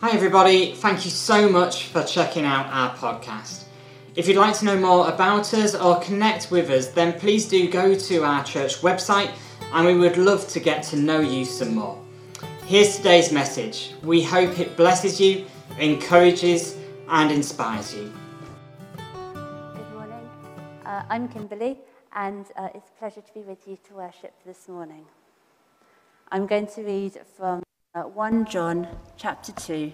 Hi, everybody. Thank you so much for checking out our podcast. If you'd like to know more about us or connect with us, then please do go to our church website and we would love to get to know you some more. Here's today's message. We hope it blesses you, encourages, and inspires you. Good morning. Uh, I'm Kimberly, and uh, it's a pleasure to be with you to worship this morning. I'm going to read from uh, 1 John chapter 2,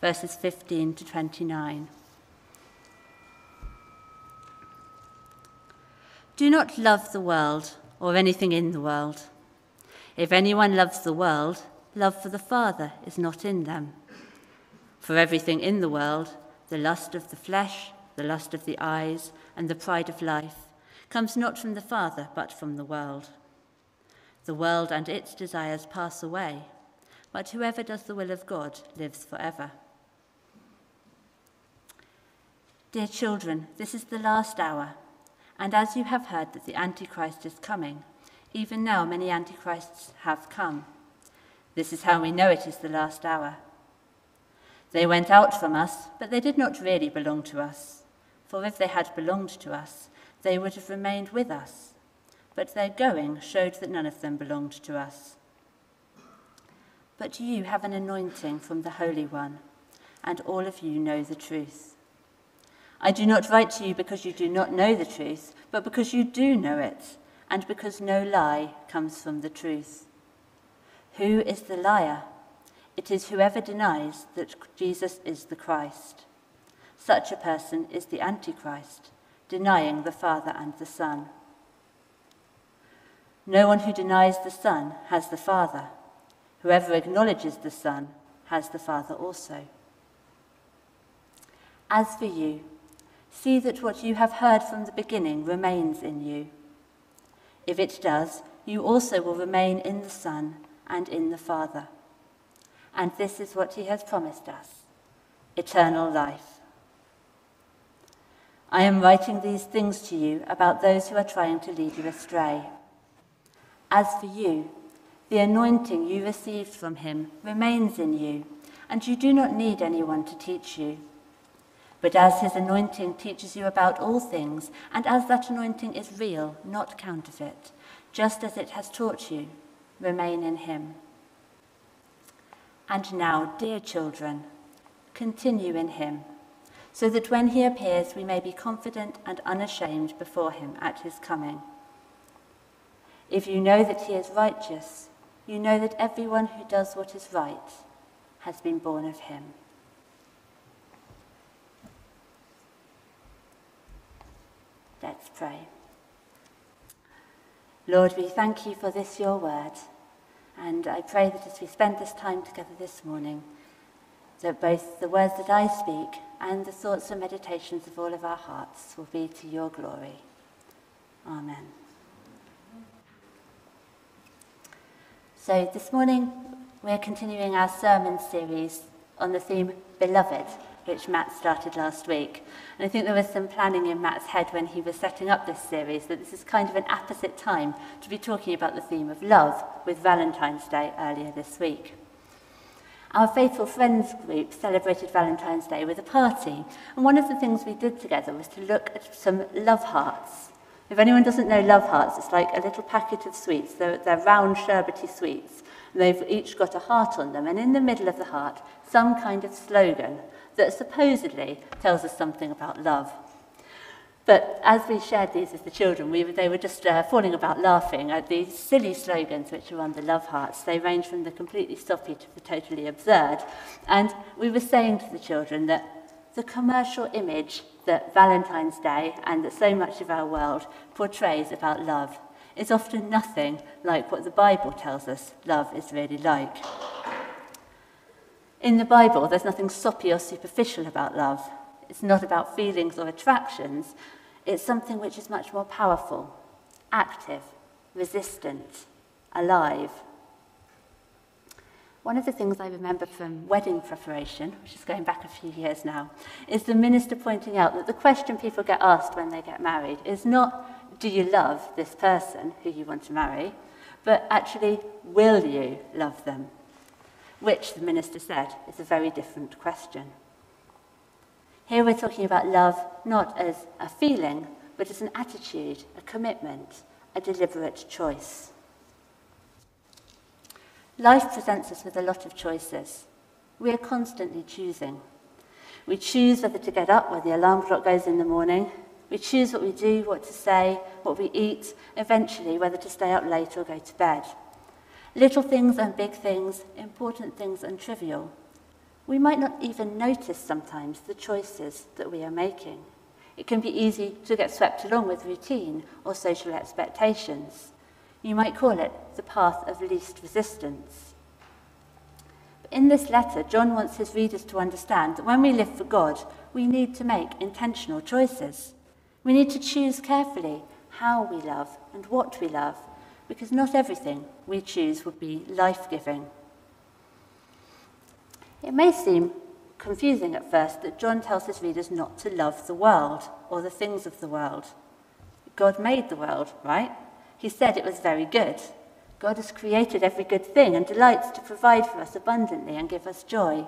verses 15 to 29. Do not love the world or anything in the world. If anyone loves the world, love for the Father is not in them. For everything in the world, the lust of the flesh, the lust of the eyes, and the pride of life, comes not from the Father, but from the world. The world and its desires pass away but whoever does the will of God lives forever. Dear children, this is the last hour, and as you have heard that the Antichrist is coming, even now many Antichrists have come. This is how we know it is the last hour. They went out from us, but they did not really belong to us. For if they had belonged to us, they would have remained with us. But their going showed that none of them belonged to us. But you have an anointing from the Holy One, and all of you know the truth. I do not write to you because you do not know the truth, but because you do know it, and because no lie comes from the truth. Who is the liar? It is whoever denies that Jesus is the Christ. Such a person is the Antichrist, denying the Father and the Son. No one who denies the Son has the Father. Whoever acknowledges the Son has the Father also. As for you, see that what you have heard from the beginning remains in you. If it does, you also will remain in the Son and in the Father. And this is what he has promised us eternal life. I am writing these things to you about those who are trying to lead you astray. As for you, the anointing you received from him remains in you, and you do not need anyone to teach you. But as his anointing teaches you about all things, and as that anointing is real, not counterfeit, just as it has taught you, remain in him. And now, dear children, continue in him, so that when he appears we may be confident and unashamed before him at his coming. If you know that he is righteous, you know that everyone who does what is right has been born of him. Let's pray. Lord, we thank you for this, your word. And I pray that as we spend this time together this morning, that both the words that I speak and the thoughts and meditations of all of our hearts will be to your glory. Amen. So this morning we're continuing our sermon series on the theme Beloved, which Matt started last week. And I think there was some planning in Matt's head when he was setting up this series that this is kind of an apposite time to be talking about the theme of love with Valentine's Day earlier this week. Our Faithful Friends group celebrated Valentine's Day with a party, and one of the things we did together was to look at some love hearts if anyone doesn't know Love Hearts, it's like a little packet of sweets. They're, they're round, sherbety sweets. And they've each got a heart on them. And in the middle of the heart, some kind of slogan that supposedly tells us something about love. But as we shared these with the children, we, they were just uh, falling about laughing at these silly slogans which are on the love hearts. They range from the completely soppy to the totally absurd. And we were saying to the children that the commercial image that Valentine's Day and that so much of our world portrays about love is often nothing like what the Bible tells us love is really like. In the Bible, there's nothing soppy or superficial about love. It's not about feelings or attractions. It's something which is much more powerful, active, resistant, alive. One of the things I remember from wedding preparation, which is going back a few years now, is the minister pointing out that the question people get asked when they get married is not, do you love this person who you want to marry, but actually, will you love them? Which, the minister said, is a very different question. Here we're talking about love not as a feeling, but as an attitude, a commitment, a deliberate choice. Life presents us with a lot of choices. We are constantly choosing. We choose whether to get up when the alarm clock goes in the morning. We choose what we do, what to say, what we eat, eventually whether to stay up late or go to bed. Little things and big things, important things and trivial. We might not even notice sometimes the choices that we are making. It can be easy to get swept along with routine or social expectations. You might call it the path of least resistance. But in this letter, John wants his readers to understand that when we live for God, we need to make intentional choices. We need to choose carefully how we love and what we love, because not everything we choose would be life giving. It may seem confusing at first that John tells his readers not to love the world or the things of the world. God made the world, right? He said it was very good. God has created every good thing and delights to provide for us abundantly and give us joy.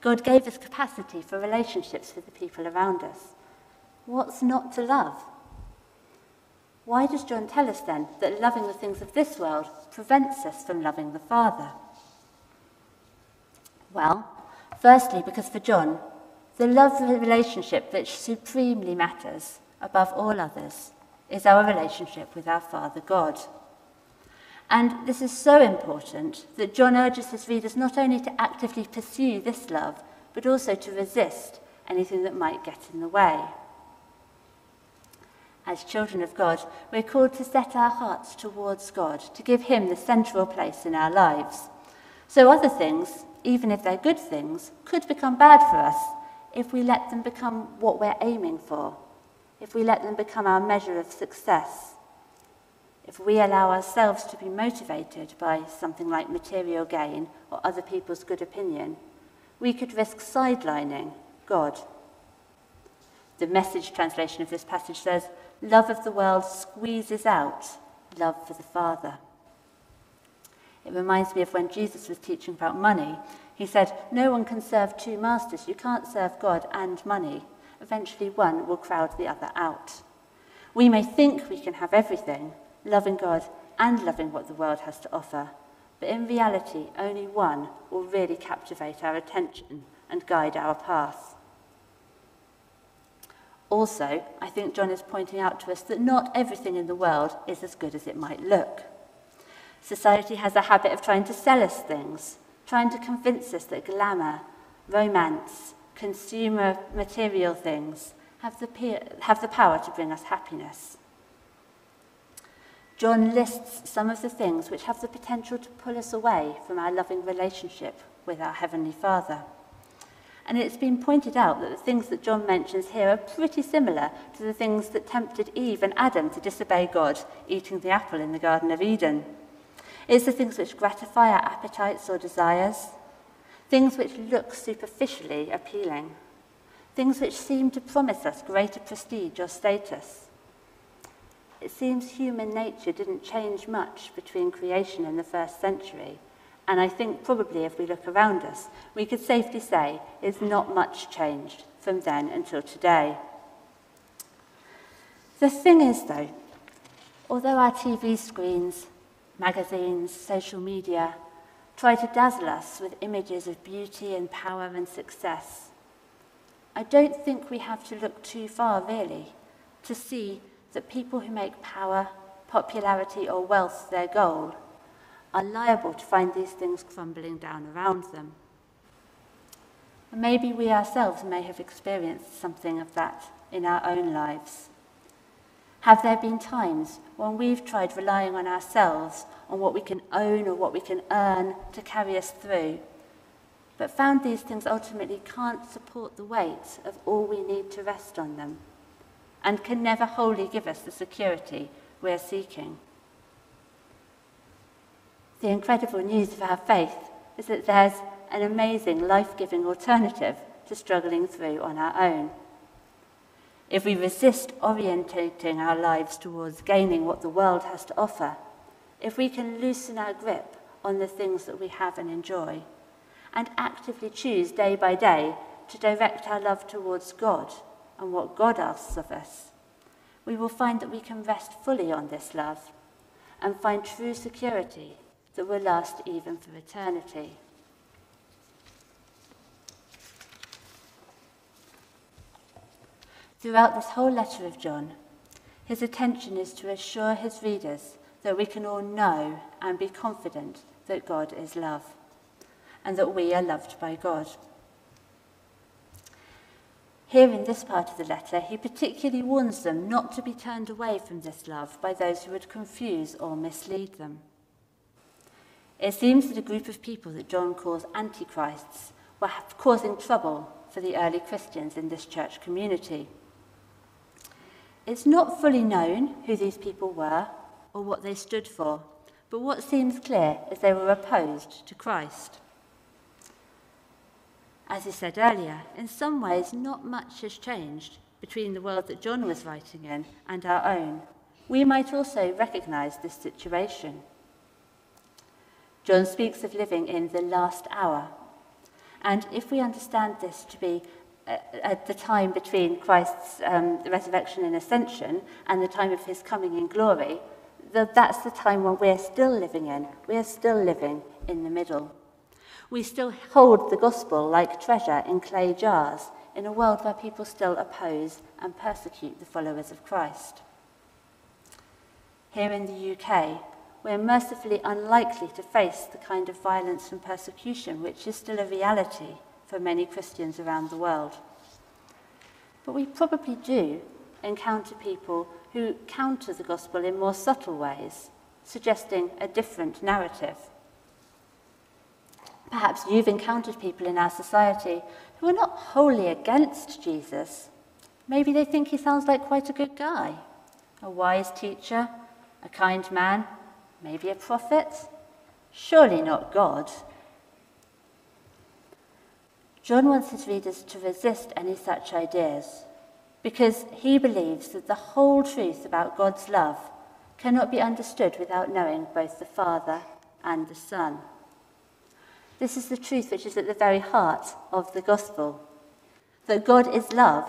God gave us capacity for relationships with the people around us. What's not to love? Why does John tell us then that loving the things of this world prevents us from loving the Father? Well, firstly, because for John, the love relationship which supremely matters above all others is our relationship with our Father God. And this is so important that John urges his readers not only to actively pursue this love, but also to resist anything that might get in the way. As children of God, we're called to set our hearts towards God, to give Him the central place in our lives. So other things, even if they're good things, could become bad for us if we let them become what we're aiming for, if we let them become our measure of success, if we allow ourselves to be motivated by something like material gain or other people's good opinion, we could risk sidelining God. The message translation of this passage says, love of the world squeezes out love for the Father. It reminds me of when Jesus was teaching about money. He said, No one can serve two masters. You can't serve God and money. Eventually, one will crowd the other out. We may think we can have everything, loving God and loving what the world has to offer, but in reality, only one will really captivate our attention and guide our path. Also, I think John is pointing out to us that not everything in the world is as good as it might look. Society has a habit of trying to sell us things, trying to convince us that glamour, romance, consumer material things have the, have the power to bring us happiness. John lists some of the things which have the potential to pull us away from our loving relationship with our Heavenly Father. And it's been pointed out that the things that John mentions here are pretty similar to the things that tempted Eve and Adam to disobey God, eating the apple in the Garden of Eden. It's the things which gratify our appetites or desires, things which look superficially appealing, things which seem to promise us greater prestige or status. It seems human nature didn't change much between creation and the first century, and I think probably if we look around us, we could safely say it's not much changed from then until today. The thing is, though, although our TV screens, magazines, social media try to dazzle us with images of beauty and power and success, I don't think we have to look too far, really, to see that people who make power, popularity, or wealth their goal are liable to find these things crumbling down around them. Maybe we ourselves may have experienced something of that in our own lives. Have there been times when we've tried relying on ourselves, on what we can own or what we can earn to carry us through, but found these things ultimately can't support the weight of all we need to rest on them, and can never wholly give us the security we're seeking? The incredible news of our faith is that there's an amazing life giving alternative to struggling through on our own. If we resist orientating our lives towards gaining what the world has to offer, if we can loosen our grip on the things that we have and enjoy, and actively choose day by day to direct our love towards God and what God asks of us, we will find that we can rest fully on this love and find true security that will last even for eternity. Throughout this whole letter of John, his attention is to assure his readers that we can all know and be confident that God is love and that we are loved by God. Here in this part of the letter, he particularly warns them not to be turned away from this love by those who would confuse or mislead them. It seems that a group of people that John calls antichrists were causing trouble for the early Christians in this church community. It's not fully known who these people were or what they stood for, but what seems clear is they were opposed to Christ. As he said earlier, in some ways, not much has changed between the world that John was writing in and our own. We might also recognize this situation. John speaks of living in the last hour. And if we understand this to be at the time between Christ's um, resurrection and ascension and the time of his coming in glory, that that's the time when we're still living in. We're still living in the middle. We still hold the gospel like treasure in clay jars in a world where people still oppose and persecute the followers of Christ. Here in the UK, we're mercifully unlikely to face the kind of violence and persecution which is still a reality for many Christians around the world. But we probably do encounter people who counter the gospel in more subtle ways, suggesting a different narrative. Perhaps you've encountered people in our society who are not wholly against Jesus. Maybe they think he sounds like quite a good guy, a wise teacher, a kind man, maybe a prophet. Surely not God. John wants his readers to resist any such ideas because he believes that the whole truth about God's love cannot be understood without knowing both the Father and the Son. This is the truth which is at the very heart of the gospel that God is love,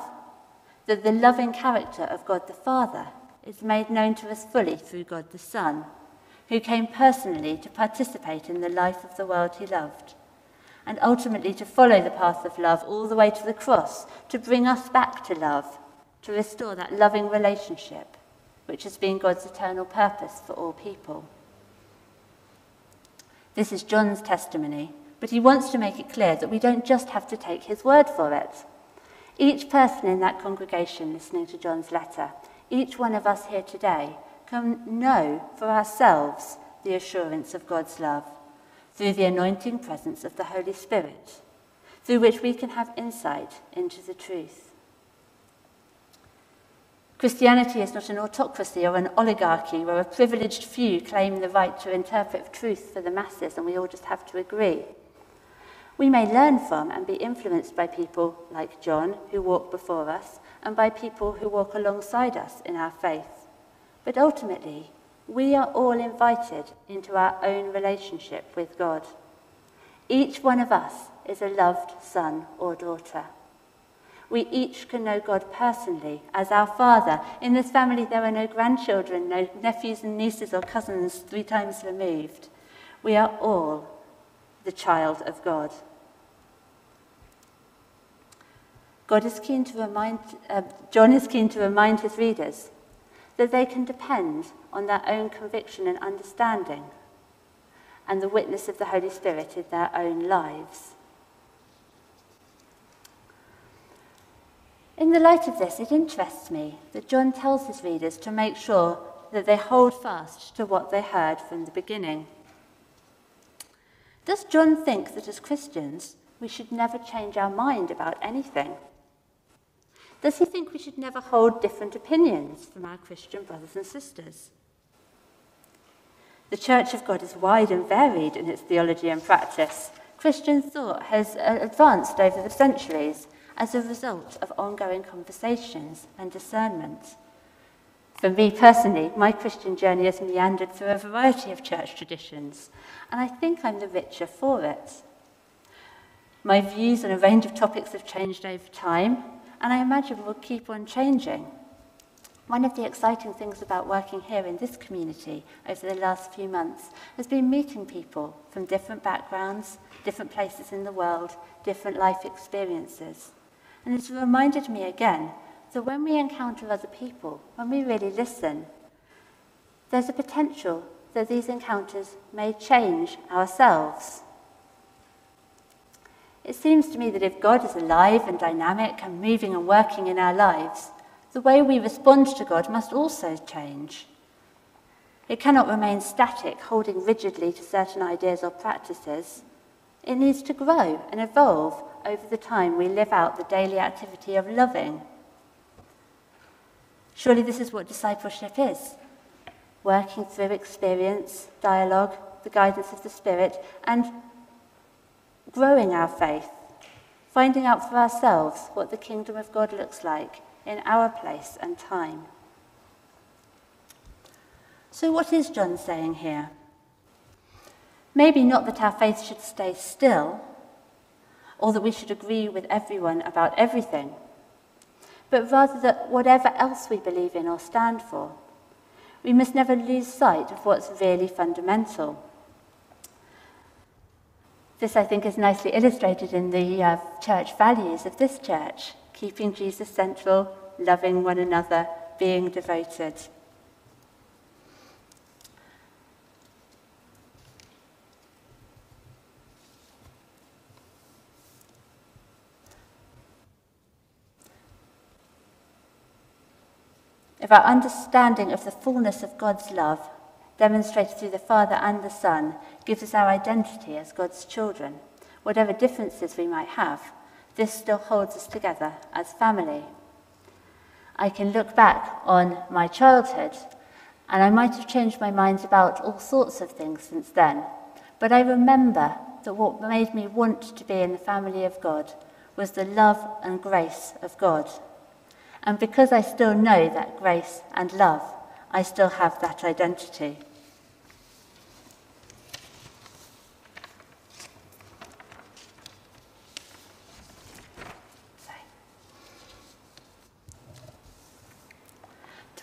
that the loving character of God the Father is made known to us fully through God the Son, who came personally to participate in the life of the world he loved, and ultimately to follow the path of love all the way to the cross, to bring us back to love, to restore that loving relationship, which has been God's eternal purpose for all people. This is John's testimony but he wants to make it clear that we don't just have to take his word for it. Each person in that congregation listening to John's letter, each one of us here today, can know for ourselves the assurance of God's love through the anointing presence of the Holy Spirit, through which we can have insight into the truth. Christianity is not an autocracy or an oligarchy where a privileged few claim the right to interpret truth for the masses and we all just have to agree. We may learn from and be influenced by people like John, who walk before us, and by people who walk alongside us in our faith. But ultimately, we are all invited into our own relationship with God. Each one of us is a loved son or daughter. We each can know God personally as our Father. In this family, there are no grandchildren, no nephews and nieces or cousins three times removed. We are all the child of God. God is keen to remind, uh, John is keen to remind his readers that they can depend on their own conviction and understanding and the witness of the Holy Spirit in their own lives. In the light of this, it interests me that John tells his readers to make sure that they hold fast to what they heard from the beginning. Does John think that as Christians, we should never change our mind about anything? Does he think we should never hold different opinions from our Christian brothers and sisters? The Church of God is wide and varied in its theology and practice. Christian thought has uh, advanced over the centuries as a result of ongoing conversations and discernment. For me personally, my Christian journey has meandered through a variety of church traditions, and I think I'm the richer for it. My views on a range of topics have changed over time, and I imagine will keep on changing. One of the exciting things about working here in this community over the last few months has been meeting people from different backgrounds, different places in the world, different life experiences. And it's reminded me again that when we encounter other people, when we really listen, there's a potential that these encounters may change ourselves. It seems to me that if God is alive and dynamic and moving and working in our lives, the way we respond to God must also change. It cannot remain static, holding rigidly to certain ideas or practices. It needs to grow and evolve over the time we live out the daily activity of loving. Surely this is what discipleship is working through experience, dialogue, the guidance of the Spirit, and growing our faith, finding out for ourselves what the kingdom of God looks like in our place and time. So, what is John saying here? Maybe not that our faith should stay still, or that we should agree with everyone about everything, but rather that whatever else we believe in or stand for, we must never lose sight of what's really fundamental. This, I think, is nicely illustrated in the uh, church values of this church keeping Jesus central, loving one another, being devoted. If our understanding of the fullness of God's love, demonstrated through the Father and the Son, gives us our identity as God's children, whatever differences we might have, this still holds us together as family. I can look back on my childhood and I might have changed my mind about all sorts of things since then, but I remember that what made me want to be in the family of God was the love and grace of God. And because I still know that grace and love, I still have that identity.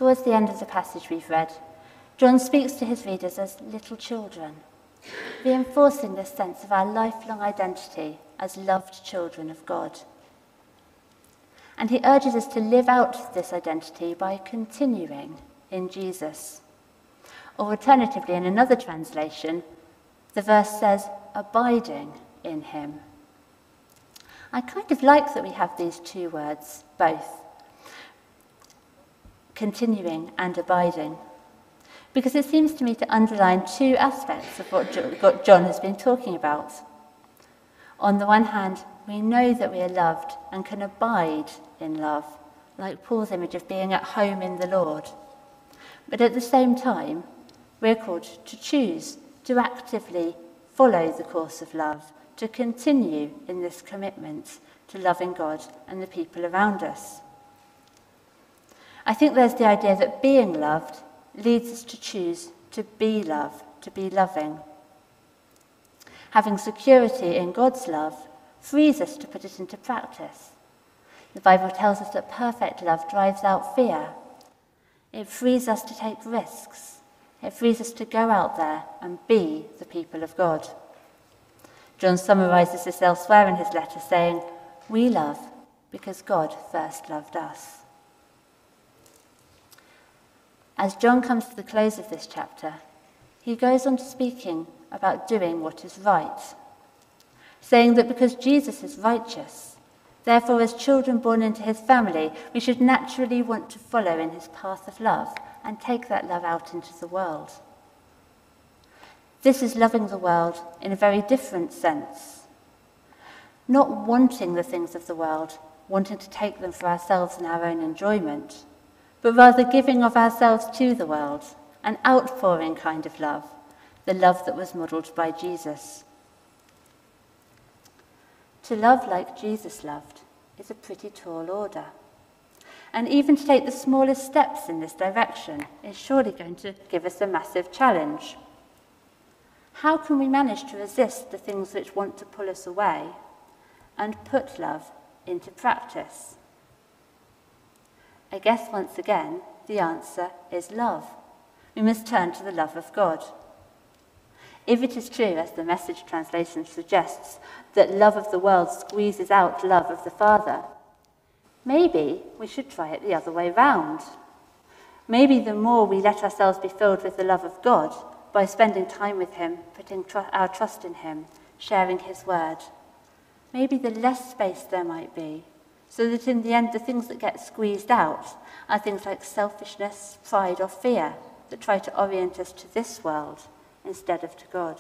Towards the end of the passage we've read, John speaks to his readers as little children, reinforcing this sense of our lifelong identity as loved children of God. And he urges us to live out this identity by continuing in Jesus. Or alternatively, in another translation, the verse says, abiding in him. I kind of like that we have these two words, both continuing and abiding. Because it seems to me to underline two aspects of what John has been talking about. On the one hand, we know that we are loved and can abide in love, like Paul's image of being at home in the Lord. But at the same time, we're called to choose to actively follow the course of love, to continue in this commitment to loving God and the people around us. I think there's the idea that being loved leads us to choose to be love, to be loving. Having security in God's love frees us to put it into practice. The Bible tells us that perfect love drives out fear. It frees us to take risks. It frees us to go out there and be the people of God. John summarizes this elsewhere in his letter, saying, We love because God first loved us. As John comes to the close of this chapter, he goes on to speaking about doing what is right, saying that because Jesus is righteous, therefore, as children born into his family, we should naturally want to follow in his path of love and take that love out into the world. This is loving the world in a very different sense. Not wanting the things of the world, wanting to take them for ourselves and our own enjoyment but rather giving of ourselves to the world, an outpouring kind of love, the love that was modelled by Jesus. To love like Jesus loved is a pretty tall order. And even to take the smallest steps in this direction is surely going to give us a massive challenge. How can we manage to resist the things which want to pull us away and put love into practice? I guess once again, the answer is love. We must turn to the love of God. If it is true, as the message translation suggests, that love of the world squeezes out love of the Father, maybe we should try it the other way round. Maybe the more we let ourselves be filled with the love of God by spending time with Him, putting tr- our trust in Him, sharing His word, maybe the less space there might be, so that in the end the things that get squeezed out are things like selfishness, pride, or fear that try to orient us to this world instead of to God.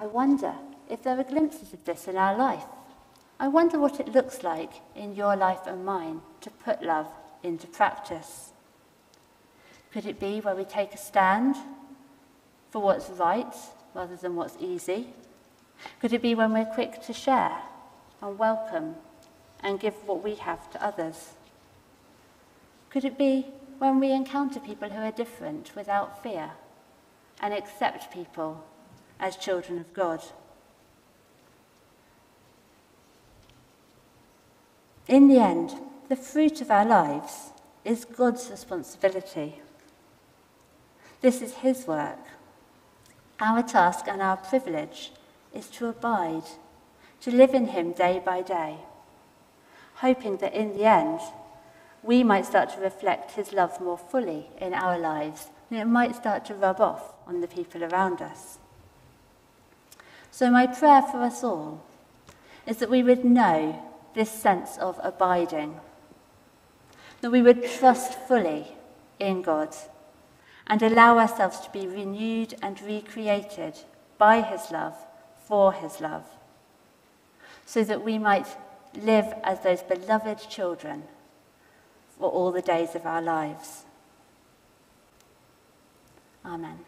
I wonder if there are glimpses of this in our life. I wonder what it looks like in your life and mine to put love into practice. Could it be where we take a stand for what's right rather than what's easy? Could it be when we're quick to share and welcome and give what we have to others? Could it be when we encounter people who are different without fear and accept people as children of God. In the end, the fruit of our lives is God's responsibility. This is His work. Our task and our privilege is to abide, to live in Him day by day, hoping that in the end, we might start to reflect his love more fully in our lives, and it might start to rub off on the people around us. So, my prayer for us all is that we would know this sense of abiding, that we would trust fully in God and allow ourselves to be renewed and recreated by his love, for his love, so that we might live as those beloved children for all the days of our lives. Amen.